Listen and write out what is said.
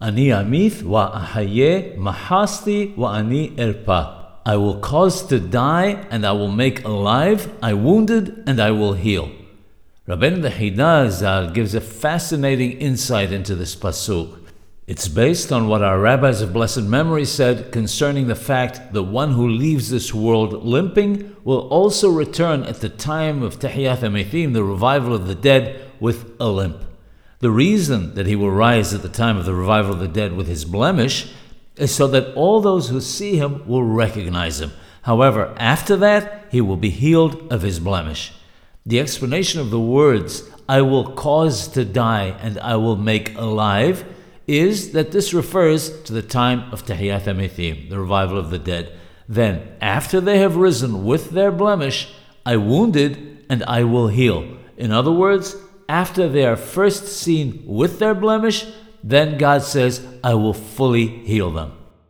Ani amith wa ahaye mahasti wa ani erpa. I will cause to die and I will make alive. I wounded and I will heal. Rabbeinu the Hidazal gives a fascinating insight into this pasuk. It's based on what our rabbis of blessed memory said concerning the fact that one who leaves this world limping will also return at the time of Tehiyyath HaMethim, the revival of the dead, with a limp. The reason that he will rise at the time of the revival of the dead with his blemish is so that all those who see him will recognize him. However, after that, he will be healed of his blemish. The explanation of the words, I will cause to die and I will make alive, is that this refers to the time of Tehiyyath HaMethim, the revival of the dead. Then, after they have risen with their blemish, I wounded and I will heal. In other words, after they are first seen with their blemish, then God says, I will fully heal them.